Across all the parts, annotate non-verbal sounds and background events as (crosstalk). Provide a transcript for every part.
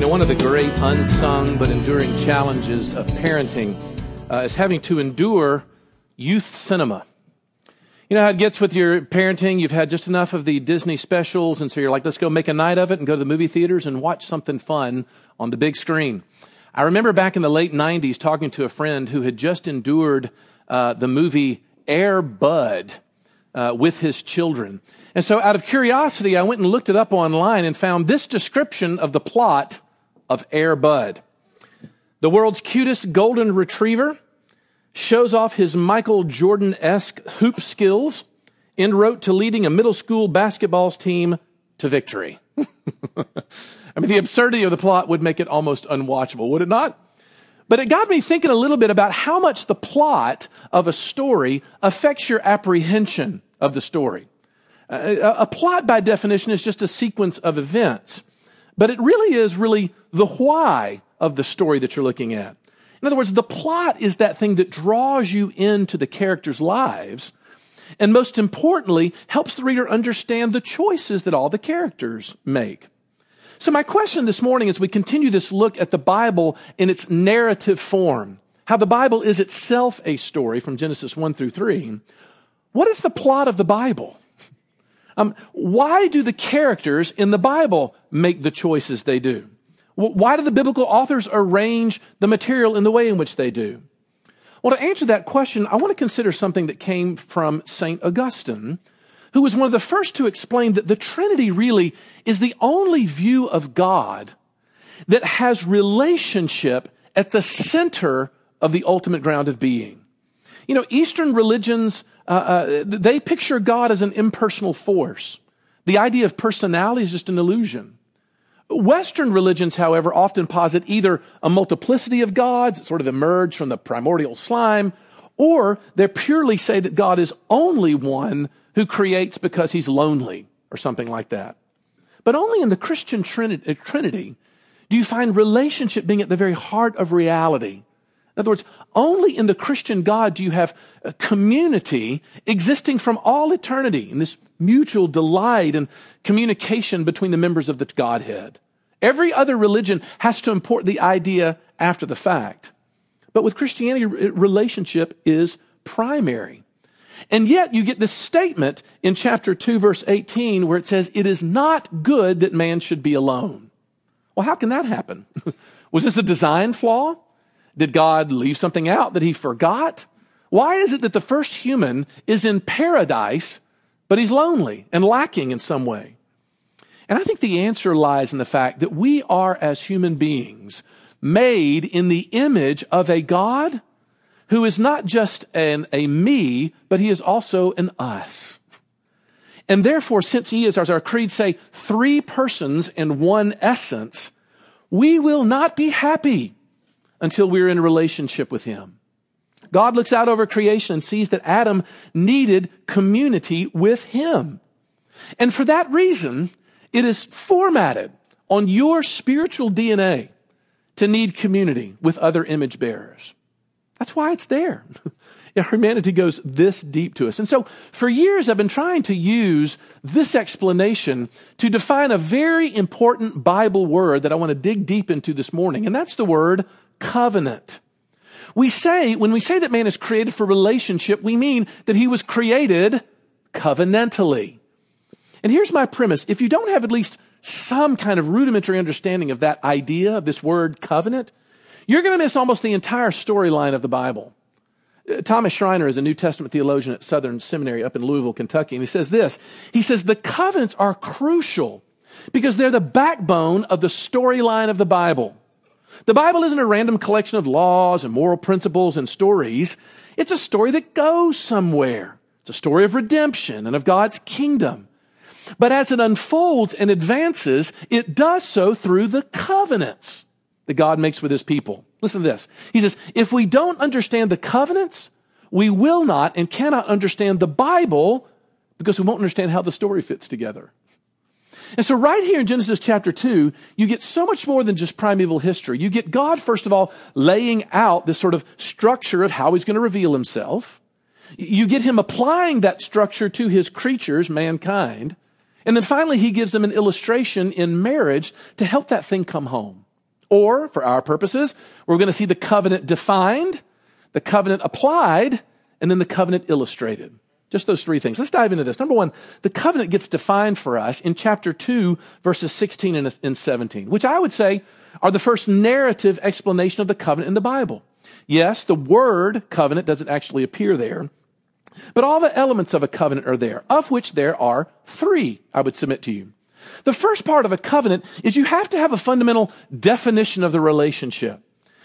You know, one of the great unsung but enduring challenges of parenting uh, is having to endure youth cinema. You know how it gets with your parenting? You've had just enough of the Disney specials, and so you're like, let's go make a night of it and go to the movie theaters and watch something fun on the big screen. I remember back in the late 90s talking to a friend who had just endured uh, the movie Air Bud uh, with his children. And so, out of curiosity, I went and looked it up online and found this description of the plot of Air Bud. The world's cutest golden retriever shows off his Michael Jordan esque hoop skills en route to leading a middle school basketball's team to victory. (laughs) I mean, the absurdity of the plot would make it almost unwatchable, would it not? But it got me thinking a little bit about how much the plot of a story affects your apprehension of the story. A, a plot, by definition, is just a sequence of events. But it really is really the why of the story that you're looking at. In other words, the plot is that thing that draws you into the characters' lives, and most importantly, helps the reader understand the choices that all the characters make. So, my question this morning as we continue this look at the Bible in its narrative form, how the Bible is itself a story from Genesis 1 through 3, what is the plot of the Bible? Um, why do the characters in the Bible make the choices they do? Why do the biblical authors arrange the material in the way in which they do? Well, to answer that question, I want to consider something that came from St. Augustine, who was one of the first to explain that the Trinity really is the only view of God that has relationship at the center of the ultimate ground of being. You know, Eastern religions, uh, uh, they picture God as an impersonal force. The idea of personality is just an illusion. Western religions, however, often posit either a multiplicity of gods that sort of emerge from the primordial slime, or they purely say that God is only one who creates because he's lonely or something like that. But only in the Christian Trinity do you find relationship being at the very heart of reality. In other words, only in the Christian God do you have a community existing from all eternity in this mutual delight and communication between the members of the Godhead. Every other religion has to import the idea after the fact. But with Christianity, relationship is primary. And yet you get this statement in chapter 2, verse 18, where it says, It is not good that man should be alone. Well, how can that happen? (laughs) Was this a design flaw? Did God leave something out that he forgot? Why is it that the first human is in paradise but he's lonely and lacking in some way. And I think the answer lies in the fact that we are, as human beings, made in the image of a God who is not just an, a me, but he is also an us. And therefore, since he is, as our creed say, three persons in one essence, we will not be happy until we're in a relationship with him. God looks out over creation and sees that Adam needed community with him. And for that reason, it is formatted on your spiritual DNA to need community with other image bearers. That's why it's there. (laughs) Humanity goes this deep to us. And so for years, I've been trying to use this explanation to define a very important Bible word that I want to dig deep into this morning. And that's the word covenant. We say, when we say that man is created for relationship, we mean that he was created covenantally. And here's my premise. If you don't have at least some kind of rudimentary understanding of that idea, of this word covenant, you're going to miss almost the entire storyline of the Bible. Uh, Thomas Schreiner is a New Testament theologian at Southern Seminary up in Louisville, Kentucky, and he says this. He says the covenants are crucial because they're the backbone of the storyline of the Bible. The Bible isn't a random collection of laws and moral principles and stories. It's a story that goes somewhere. It's a story of redemption and of God's kingdom. But as it unfolds and advances, it does so through the covenants that God makes with his people. Listen to this. He says, if we don't understand the covenants, we will not and cannot understand the Bible because we won't understand how the story fits together. And so, right here in Genesis chapter 2, you get so much more than just primeval history. You get God, first of all, laying out this sort of structure of how he's going to reveal himself. You get him applying that structure to his creatures, mankind. And then finally, he gives them an illustration in marriage to help that thing come home. Or, for our purposes, we're going to see the covenant defined, the covenant applied, and then the covenant illustrated. Just those three things. Let's dive into this. Number one, the covenant gets defined for us in chapter 2, verses 16 and 17, which I would say are the first narrative explanation of the covenant in the Bible. Yes, the word covenant doesn't actually appear there, but all the elements of a covenant are there, of which there are three, I would submit to you. The first part of a covenant is you have to have a fundamental definition of the relationship.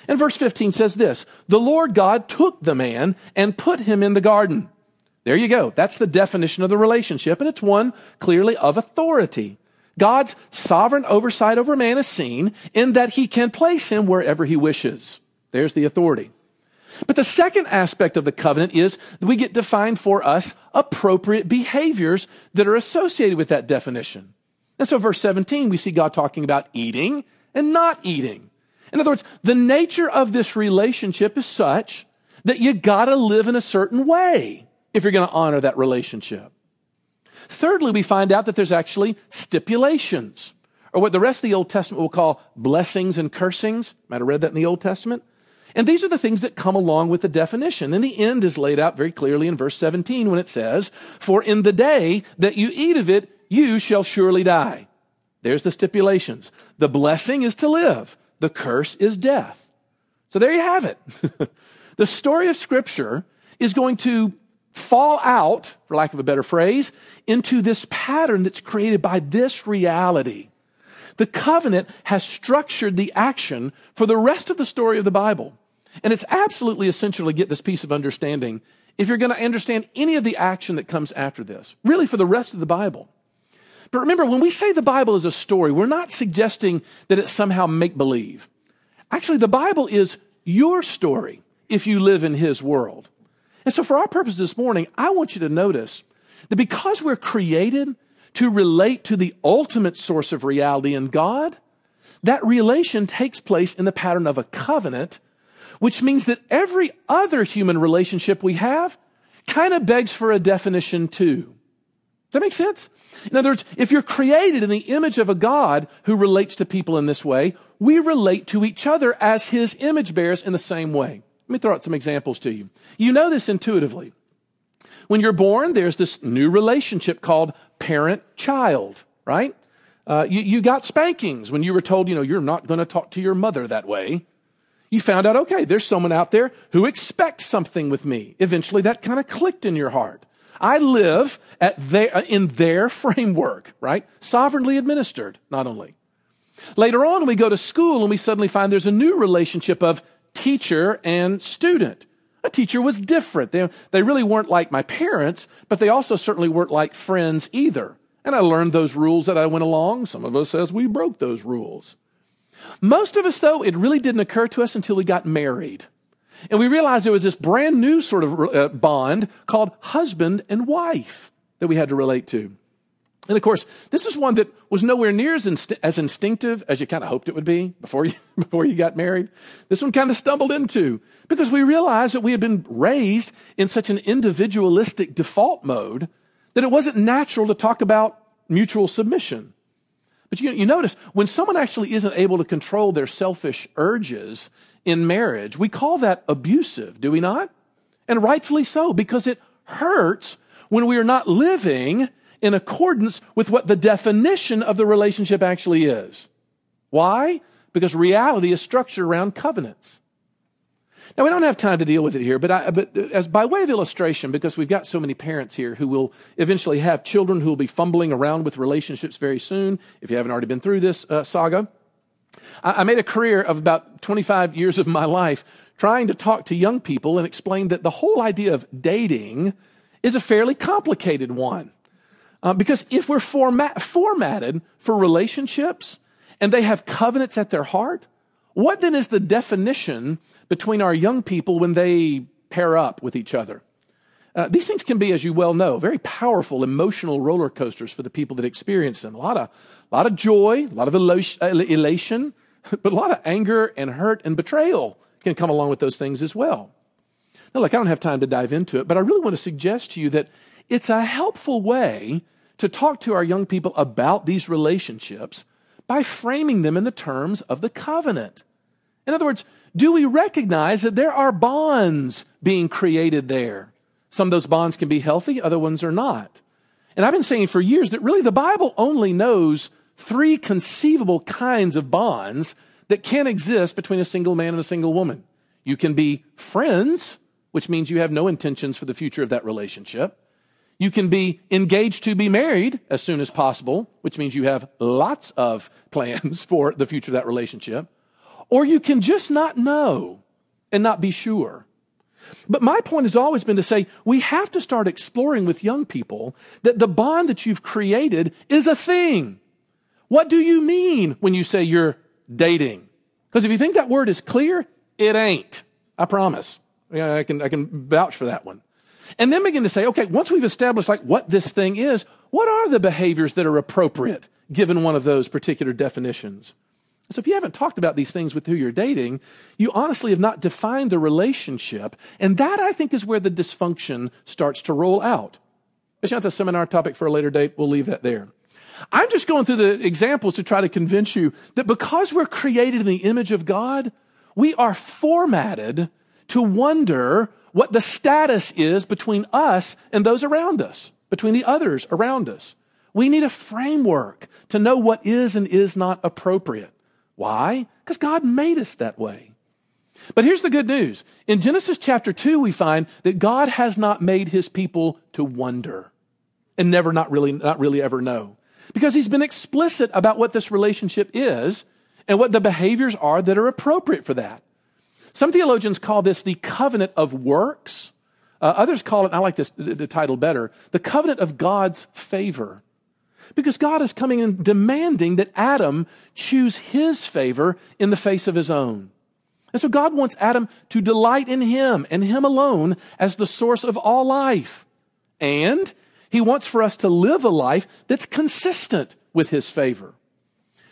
And verse 15 says this The Lord God took the man and put him in the garden. There you go. That's the definition of the relationship, and it's one clearly of authority. God's sovereign oversight over man is seen in that he can place him wherever he wishes. There's the authority. But the second aspect of the covenant is that we get defined for us appropriate behaviors that are associated with that definition. And so, verse 17, we see God talking about eating and not eating. In other words, the nature of this relationship is such that you gotta live in a certain way if you're gonna honor that relationship. Thirdly, we find out that there's actually stipulations, or what the rest of the Old Testament will call blessings and cursings. Might have read that in the Old Testament. And these are the things that come along with the definition. And the end is laid out very clearly in verse 17 when it says, For in the day that you eat of it, you shall surely die. There's the stipulations. The blessing is to live. The curse is death. So there you have it. (laughs) the story of scripture is going to fall out, for lack of a better phrase, into this pattern that's created by this reality. The covenant has structured the action for the rest of the story of the Bible. And it's absolutely essential to get this piece of understanding if you're going to understand any of the action that comes after this, really for the rest of the Bible. But remember, when we say the Bible is a story, we're not suggesting that it's somehow make believe. Actually, the Bible is your story if you live in His world. And so, for our purpose this morning, I want you to notice that because we're created to relate to the ultimate source of reality in God, that relation takes place in the pattern of a covenant which means that every other human relationship we have kind of begs for a definition too. Does that make sense? In other words, if you're created in the image of a God who relates to people in this way, we relate to each other as his image bearers in the same way. Let me throw out some examples to you. You know this intuitively. When you're born, there's this new relationship called parent child, right? Uh, you, you got spankings when you were told, you know, you're not going to talk to your mother that way you found out, okay, there's someone out there who expects something with me. Eventually that kind of clicked in your heart. I live at their, uh, in their (laughs) framework, right? Sovereignly administered, not only. Later on, we go to school and we suddenly find there's a new relationship of teacher and student. A teacher was different. They, they really weren't like my parents, but they also certainly weren't like friends either. And I learned those rules that I went along. Some of us says we broke those rules. Most of us, though, it really didn't occur to us until we got married. And we realized there was this brand new sort of uh, bond called husband and wife that we had to relate to. And of course, this is one that was nowhere near as, inst- as instinctive as you kind of hoped it would be before you, (laughs) before you got married. This one kind of stumbled into because we realized that we had been raised in such an individualistic default mode that it wasn't natural to talk about mutual submission. But you, you notice when someone actually isn't able to control their selfish urges in marriage, we call that abusive, do we not? And rightfully so, because it hurts when we are not living in accordance with what the definition of the relationship actually is. Why? Because reality is structured around covenants. Now, we don't have time to deal with it here, but, I, but as by way of illustration, because we've got so many parents here who will eventually have children who will be fumbling around with relationships very soon, if you haven't already been through this uh, saga. I, I made a career of about 25 years of my life trying to talk to young people and explain that the whole idea of dating is a fairly complicated one. Uh, because if we're format, formatted for relationships and they have covenants at their heart, what then is the definition between our young people when they pair up with each other. Uh, these things can be, as you well know, very powerful emotional roller coasters for the people that experience them. A lot of, a lot of joy, a lot of elation, (laughs) but a lot of anger and hurt and betrayal can come along with those things as well. Now, look, I don't have time to dive into it, but I really want to suggest to you that it's a helpful way to talk to our young people about these relationships by framing them in the terms of the covenant. In other words, do we recognize that there are bonds being created there? Some of those bonds can be healthy, other ones are not. And I've been saying for years that really the Bible only knows three conceivable kinds of bonds that can exist between a single man and a single woman. You can be friends, which means you have no intentions for the future of that relationship. You can be engaged to be married as soon as possible, which means you have lots of (laughs) plans for the future of that relationship. Or you can just not know and not be sure. But my point has always been to say we have to start exploring with young people that the bond that you've created is a thing. What do you mean when you say you're dating? Because if you think that word is clear, it ain't. I promise. I can, I can vouch for that one. And then begin to say, okay, once we've established like what this thing is, what are the behaviors that are appropriate given one of those particular definitions? So if you haven't talked about these things with who you're dating, you honestly have not defined the relationship. And that I think is where the dysfunction starts to roll out. Not a seminar topic for a later date. We'll leave that there. I'm just going through the examples to try to convince you that because we're created in the image of God, we are formatted to wonder what the status is between us and those around us, between the others around us. We need a framework to know what is and is not appropriate. Why? Because God made us that way. But here's the good news. In Genesis chapter 2, we find that God has not made his people to wonder and never not really, not really ever know. Because he's been explicit about what this relationship is and what the behaviors are that are appropriate for that. Some theologians call this the covenant of works. Uh, others call it, I like this the title better, the covenant of God's favor. Because God is coming and demanding that Adam choose his favor in the face of his own. And so God wants Adam to delight in him and him alone as the source of all life. And he wants for us to live a life that's consistent with his favor.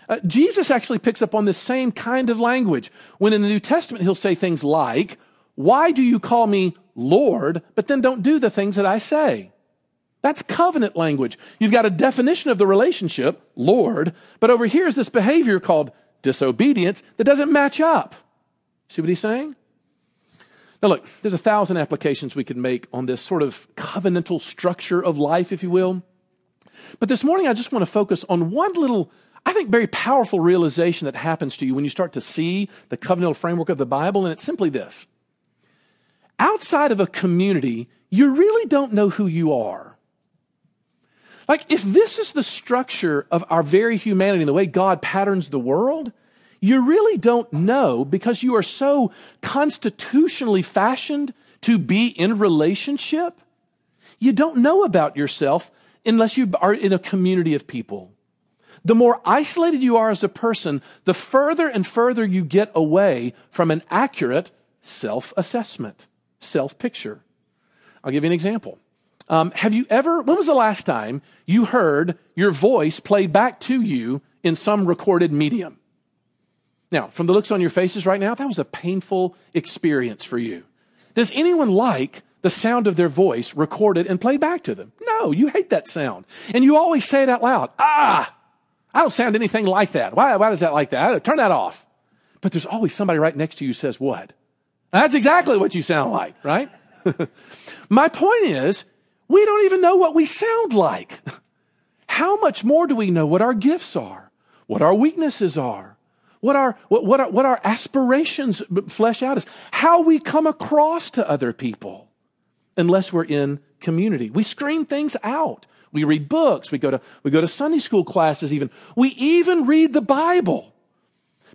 Uh, Jesus actually picks up on this same kind of language when in the New Testament he'll say things like, Why do you call me Lord, but then don't do the things that I say? That's covenant language. You've got a definition of the relationship, Lord, but over here is this behavior called disobedience that doesn't match up. See what he's saying? Now, look, there's a thousand applications we could make on this sort of covenantal structure of life, if you will. But this morning, I just want to focus on one little I think, very powerful realization that happens to you when you start to see the covenantal framework of the Bible, and it's simply this. Outside of a community, you really don't know who you are. Like, if this is the structure of our very humanity and the way God patterns the world, you really don't know because you are so constitutionally fashioned to be in relationship. You don't know about yourself unless you are in a community of people. The more isolated you are as a person, the further and further you get away from an accurate self assessment, self picture. I'll give you an example. Um, have you ever, when was the last time you heard your voice played back to you in some recorded medium? Now, from the looks on your faces right now, that was a painful experience for you. Does anyone like the sound of their voice recorded and played back to them? No, you hate that sound. And you always say it out loud. Ah, I don't sound anything like that. Why, why is that like that? Turn that off. But there's always somebody right next to you says, What? That's exactly what you sound like, right? (laughs) My point is, we don't even know what we sound like. (laughs) How much more do we know what our gifts are, what our weaknesses are, what our, what, what, our, what our aspirations flesh out as, how we come across to other people, unless we're in community? We screen things out. We read books. We go to, we go to Sunday school classes even. We even read the Bible.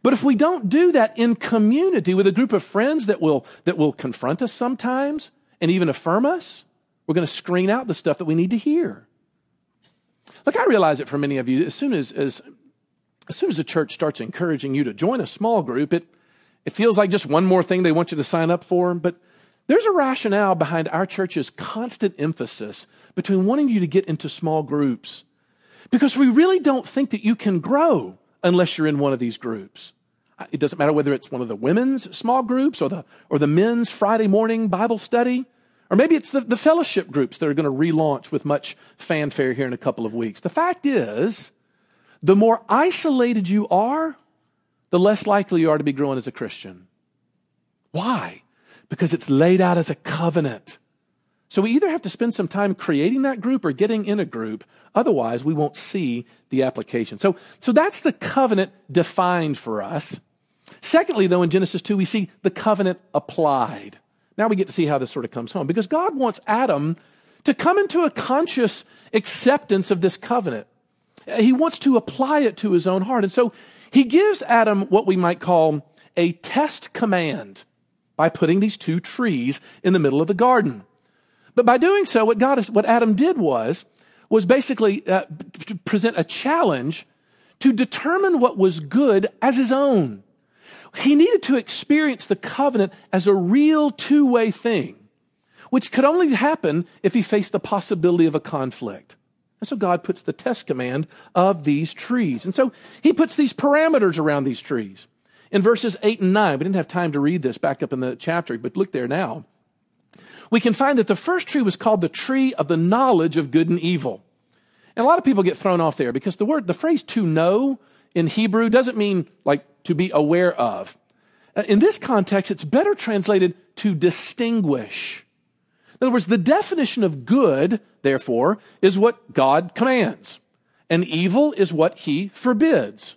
But if we don't do that in community with a group of friends that will, that will confront us sometimes and even affirm us, we're going to screen out the stuff that we need to hear. Look, I realize it for many of you. As soon as, as, as soon as the church starts encouraging you to join a small group, it, it feels like just one more thing they want you to sign up for. But there's a rationale behind our church's constant emphasis between wanting you to get into small groups because we really don't think that you can grow unless you're in one of these groups. It doesn't matter whether it's one of the women's small groups or the, or the men's Friday morning Bible study, or maybe it's the, the fellowship groups that are going to relaunch with much fanfare here in a couple of weeks. The fact is, the more isolated you are, the less likely you are to be growing as a Christian. Why? Because it's laid out as a covenant. So we either have to spend some time creating that group or getting in a group. Otherwise, we won't see the application. So, so that's the covenant defined for us. Secondly, though, in Genesis 2, we see the covenant applied. Now we get to see how this sort of comes home because God wants Adam to come into a conscious acceptance of this covenant. He wants to apply it to his own heart. And so he gives Adam what we might call a test command by putting these two trees in the middle of the garden. But by doing so, what God, what Adam did was, was basically uh, to present a challenge to determine what was good as his own. He needed to experience the covenant as a real two-way thing, which could only happen if he faced the possibility of a conflict. And so God puts the test command of these trees. And so he puts these parameters around these trees. In verses 8 and 9, we didn't have time to read this back up in the chapter, but look there now. We can find that the first tree was called the tree of the knowledge of good and evil. And a lot of people get thrown off there because the word, the phrase to know in Hebrew doesn't mean like to be aware of. Uh, in this context, it's better translated to distinguish. In other words, the definition of good, therefore, is what God commands, and evil is what he forbids.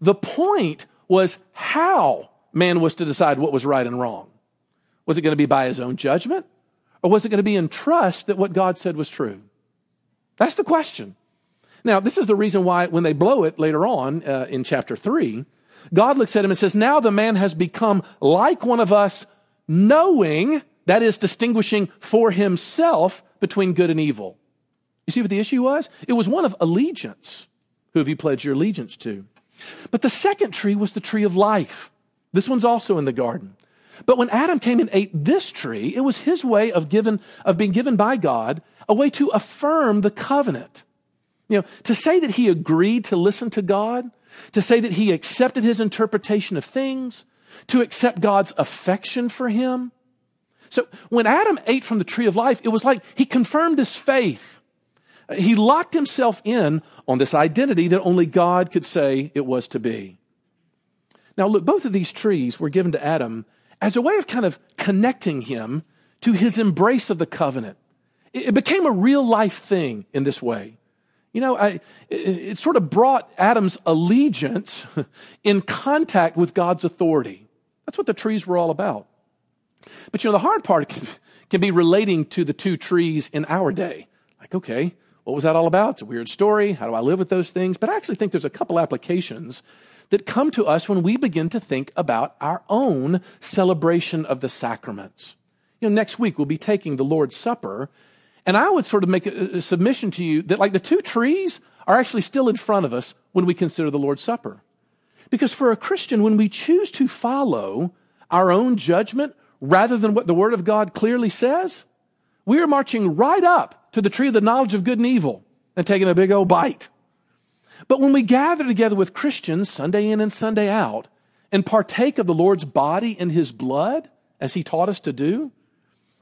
The point was how man was to decide what was right and wrong. Was it going to be by his own judgment? Or was it going to be in trust that what God said was true? That's the question. Now, this is the reason why when they blow it later on uh, in chapter 3, God looks at him and says, Now the man has become like one of us, knowing that is, distinguishing for himself between good and evil. You see what the issue was? It was one of allegiance. Who have you pledged your allegiance to? But the second tree was the tree of life. This one's also in the garden. But when Adam came and ate this tree, it was his way of given, of being given by God a way to affirm the covenant. You know, to say that he agreed to listen to God, to say that he accepted his interpretation of things, to accept God's affection for him, so when Adam ate from the tree of life, it was like he confirmed his faith. He locked himself in on this identity that only God could say it was to be. Now, look, both of these trees were given to Adam as a way of kind of connecting him to his embrace of the covenant. It became a real life thing in this way. You know, I, it, it sort of brought Adam's allegiance (laughs) in contact with God's authority. That's what the trees were all about. But you know, the hard part can, (laughs) can be relating to the two trees in our day. Like, okay, what was that all about? It's a weird story. How do I live with those things? But I actually think there's a couple applications that come to us when we begin to think about our own celebration of the sacraments. You know, next week we'll be taking the Lord's Supper, and I would sort of make a, a submission to you that like the two trees are actually still in front of us when we consider the Lord's Supper. Because for a Christian, when we choose to follow our own judgment rather than what the Word of God clearly says, we are marching right up to the tree of the knowledge of good and evil and taking a big old bite. But when we gather together with Christians Sunday in and Sunday out and partake of the Lord's body and his blood, as he taught us to do,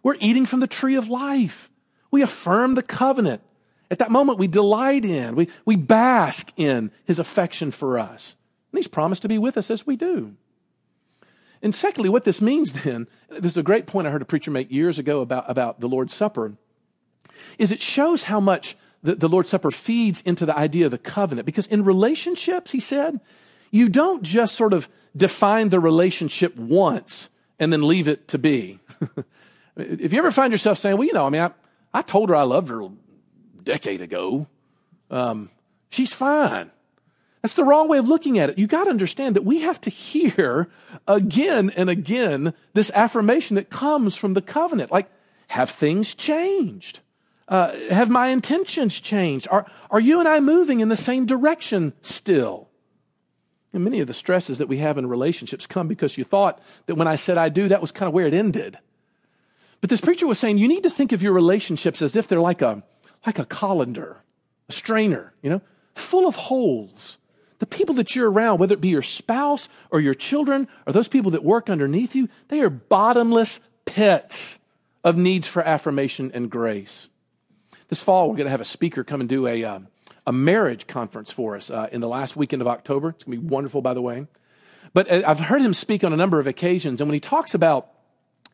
we're eating from the tree of life. We affirm the covenant. At that moment, we delight in, we, we bask in his affection for us. And he's promised to be with us as we do. And secondly, what this means then, this is a great point I heard a preacher make years ago about, about the Lord's Supper, is it shows how much the, the Lord's Supper feeds into the idea of the covenant. Because in relationships, he said, you don't just sort of define the relationship once and then leave it to be. (laughs) if you ever find yourself saying, well, you know, I mean, I, I told her I loved her a decade ago. Um, she's fine. That's the wrong way of looking at it. You got to understand that we have to hear again and again this affirmation that comes from the covenant. Like, have things changed? Uh, have my intentions changed? Are, are you and I moving in the same direction still? And many of the stresses that we have in relationships come because you thought that when I said I do, that was kind of where it ended. But this preacher was saying you need to think of your relationships as if they're like a, like a colander, a strainer, you know, full of holes the people that you're around, whether it be your spouse or your children or those people that work underneath you, they are bottomless pits of needs for affirmation and grace. This fall, we're going to have a speaker come and do a, uh, a marriage conference for us uh, in the last weekend of October. It's going to be wonderful, by the way. But uh, I've heard him speak on a number of occasions, and when he talks about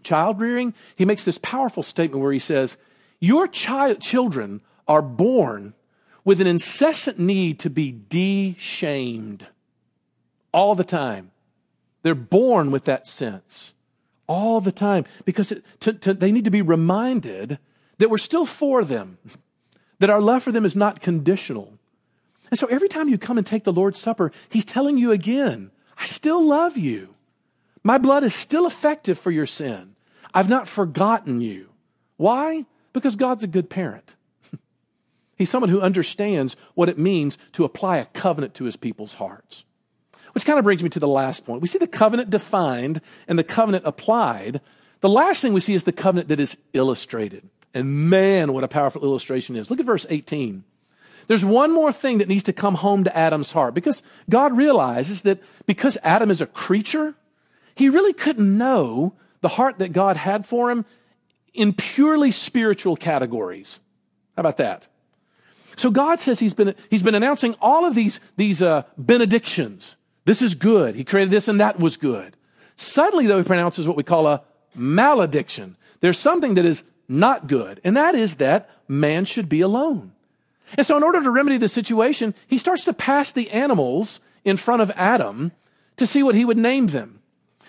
child rearing, he makes this powerful statement where he says, Your child, children are born with an incessant need to be de-shamed all the time. They're born with that sense all the time because it, to, to, they need to be reminded that we're still for them, that our love for them is not conditional. And so every time you come and take the Lord's Supper, He's telling you again, I still love you. My blood is still effective for your sin. I've not forgotten you. Why? Because God's a good parent. (laughs) He's someone who understands what it means to apply a covenant to his people's hearts. Which kind of brings me to the last point. We see the covenant defined and the covenant applied. The last thing we see is the covenant that is illustrated. And man, what a powerful illustration is. Look at verse 18. There's one more thing that needs to come home to Adam's heart because God realizes that because Adam is a creature, he really couldn't know the heart that God had for him in purely spiritual categories. How about that? So God says he's been, he's been announcing all of these, these uh, benedictions. This is good. He created this and that was good. Suddenly, though, he pronounces what we call a malediction. There's something that is not good, and that is that man should be alone. And so, in order to remedy the situation, he starts to pass the animals in front of Adam to see what he would name them.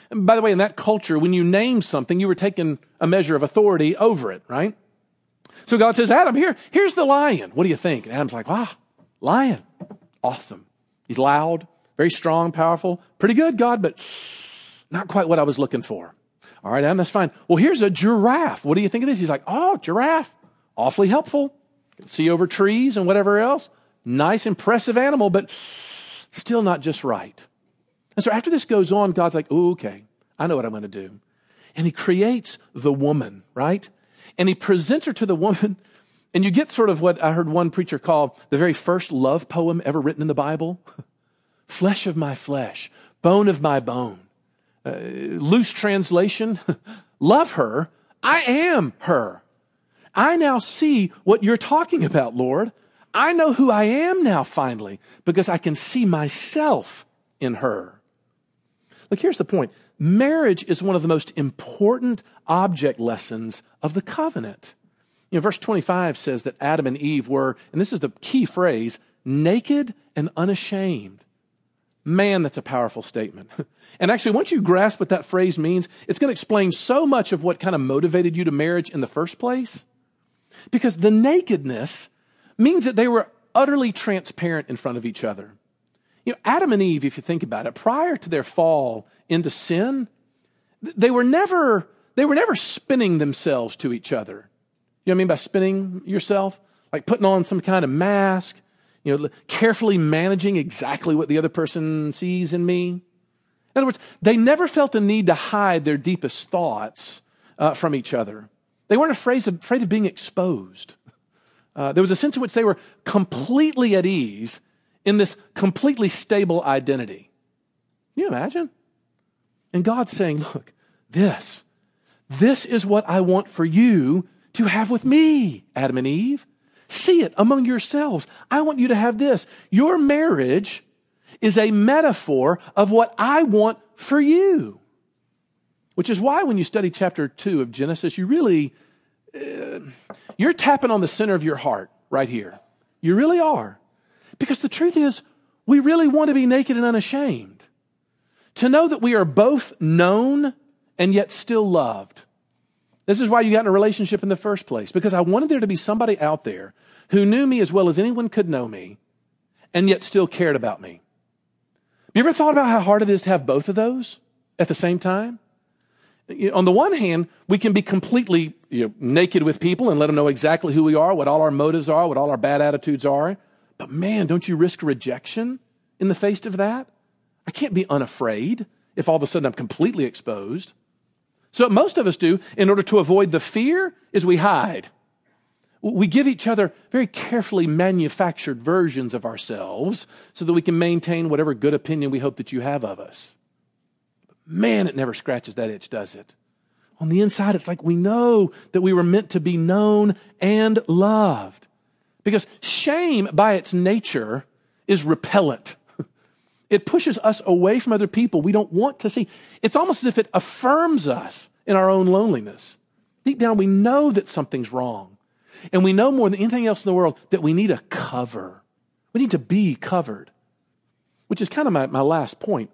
And by the way, in that culture, when you name something, you were taking a measure of authority over it, right? So God says, Adam, here, here's the lion. What do you think? And Adam's like, wow, lion. Awesome. He's loud, very strong, powerful. Pretty good, God, but not quite what I was looking for. All right, Adam, that's fine. Well, here's a giraffe. What do you think of this? He's like, oh, giraffe. Awfully helpful. Can see over trees and whatever else. Nice, impressive animal, but still not just right. And so after this goes on, God's like, oh, okay, I know what I'm going to do. And he creates the woman, right? And he presents her to the woman. (laughs) And you get sort of what I heard one preacher call the very first love poem ever written in the Bible (laughs) flesh of my flesh, bone of my bone. Uh, loose translation (laughs) love her. I am her. I now see what you're talking about, Lord. I know who I am now, finally, because I can see myself in her. Look, here's the point marriage is one of the most important object lessons of the covenant. You know, verse 25 says that Adam and Eve were, and this is the key phrase, naked and unashamed. Man, that's a powerful statement. (laughs) And actually, once you grasp what that phrase means, it's going to explain so much of what kind of motivated you to marriage in the first place. Because the nakedness means that they were utterly transparent in front of each other. You know, Adam and Eve, if you think about it, prior to their fall into sin, they were never, they were never spinning themselves to each other. You know what I mean by spinning yourself? Like putting on some kind of mask, you know, carefully managing exactly what the other person sees in me. In other words, they never felt the need to hide their deepest thoughts uh, from each other. They weren't afraid of, afraid of being exposed. Uh, there was a sense in which they were completely at ease in this completely stable identity. Can you imagine? And God's saying, Look, this, this is what I want for you to have with me, Adam and Eve. See it among yourselves. I want you to have this. Your marriage is a metaphor of what I want for you. Which is why when you study chapter 2 of Genesis, you really, uh, you're tapping on the center of your heart right here. You really are. Because the truth is, we really want to be naked and unashamed. To know that we are both known and yet still loved. This is why you got in a relationship in the first place, because I wanted there to be somebody out there who knew me as well as anyone could know me and yet still cared about me. You ever thought about how hard it is to have both of those at the same time? On the one hand, we can be completely you know, naked with people and let them know exactly who we are, what all our motives are, what all our bad attitudes are. But man, don't you risk rejection in the face of that? I can't be unafraid if all of a sudden I'm completely exposed. So, what most of us do in order to avoid the fear is we hide. We give each other very carefully manufactured versions of ourselves so that we can maintain whatever good opinion we hope that you have of us. But man, it never scratches that itch, does it? On the inside, it's like we know that we were meant to be known and loved. Because shame, by its nature, is repellent. It pushes us away from other people we don't want to see. It's almost as if it affirms us in our own loneliness. Deep down, we know that something's wrong. And we know more than anything else in the world that we need a cover. We need to be covered, which is kind of my, my last point.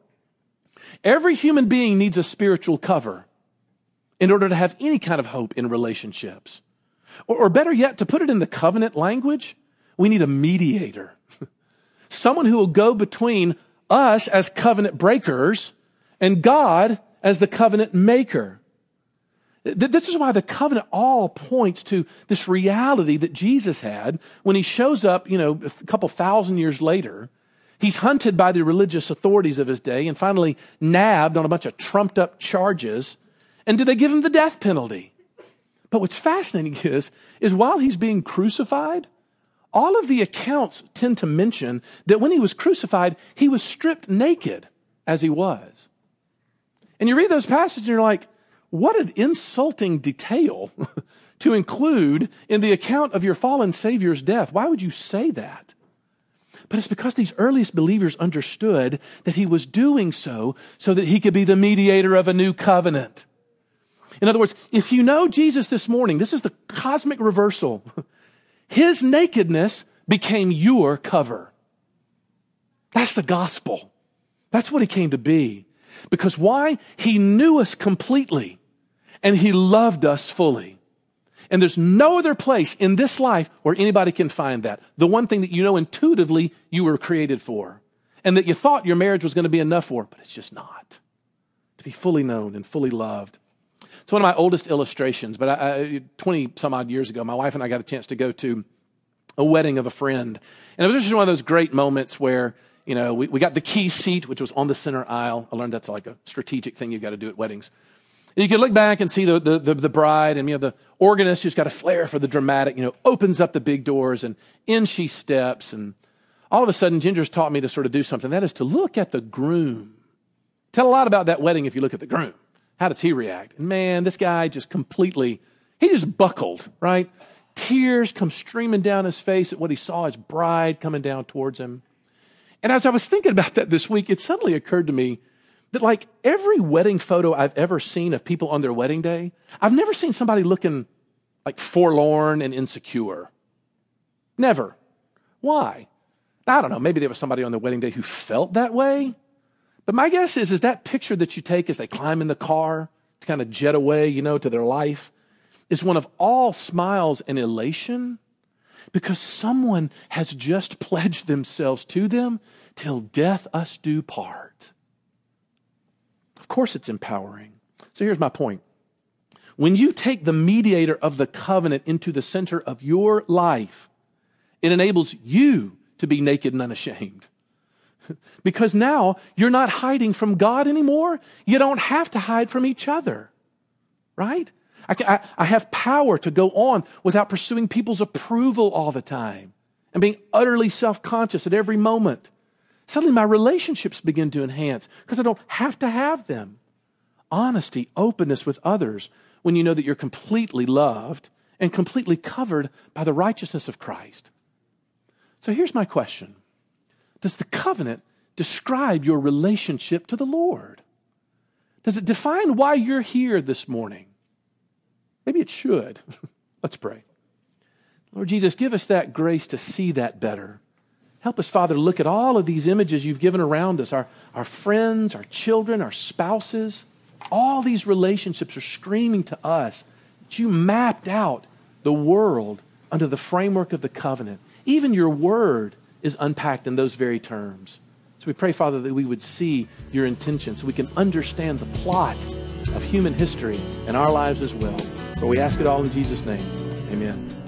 Every human being needs a spiritual cover in order to have any kind of hope in relationships. Or, or better yet, to put it in the covenant language, we need a mediator. (laughs) Someone who will go between us as covenant breakers and God as the covenant maker. This is why the covenant all points to this reality that Jesus had when he shows up, you know, a couple thousand years later. He's hunted by the religious authorities of his day and finally nabbed on a bunch of trumped up charges. And did they give him the death penalty? But what's fascinating is, is while he's being crucified, all of the accounts tend to mention that when he was crucified, he was stripped naked as he was. And you read those passages and you're like, what an insulting detail (laughs) to include in the account of your fallen Savior's death. Why would you say that? But it's because these earliest believers understood that he was doing so so that he could be the mediator of a new covenant. In other words, if you know Jesus this morning, this is the cosmic reversal. His nakedness became your cover. That's the gospel. That's what he came to be. Because why? He knew us completely and he loved us fully. And there's no other place in this life where anybody can find that. The one thing that you know intuitively you were created for and that you thought your marriage was going to be enough for, but it's just not. To be fully known and fully loved. It's one of my oldest illustrations, but I, I, 20 some odd years ago, my wife and I got a chance to go to a wedding of a friend. And it was just one of those great moments where, you know, we, we got the key seat, which was on the center aisle. I learned that's like a strategic thing you've got to do at weddings. And you can look back and see the, the, the, the bride, and, you know, the organist who's got a flair for the dramatic, you know, opens up the big doors, and in she steps. And all of a sudden, Ginger's taught me to sort of do something. That is to look at the groom. Tell a lot about that wedding if you look at the groom. How does he react? And man, this guy just completely, he just buckled, right? Tears come streaming down his face at what he saw his bride coming down towards him. And as I was thinking about that this week, it suddenly occurred to me that, like every wedding photo I've ever seen of people on their wedding day, I've never seen somebody looking like forlorn and insecure. Never. Why? I don't know. Maybe there was somebody on their wedding day who felt that way. But my guess is, is that picture that you take as they climb in the car to kind of jet away, you know, to their life, is one of all smiles and elation because someone has just (laughs) pledged themselves to them till death us do part. Of course, it's empowering. So here's my point. When you take the mediator of the covenant into the center of your life, it enables you to be naked and unashamed. (laughs) because now you're not hiding from God anymore. You don't have to hide from each other, right? I, I, I have power to go on without pursuing people's approval all the time and being utterly self conscious at every moment. Suddenly, my relationships begin to enhance because I don't have to have them. Honesty, openness with others when you know that you're completely loved and completely covered by the righteousness of Christ. So here's my question does the covenant describe your relationship to the Lord? Does it define why you're here this morning? Maybe it should. (laughs) Let's pray. Lord Jesus, give us that grace to see that better. Help us, Father, look at all of these images you've given around us our, our friends, our children, our spouses. All these relationships are screaming to us that you mapped out the world under the framework of the covenant. Even your word is unpacked in those very terms. So we pray, Father, that we would see your intention so we can understand the plot of human history in our lives as well. For we ask it all in Jesus' name. Amen.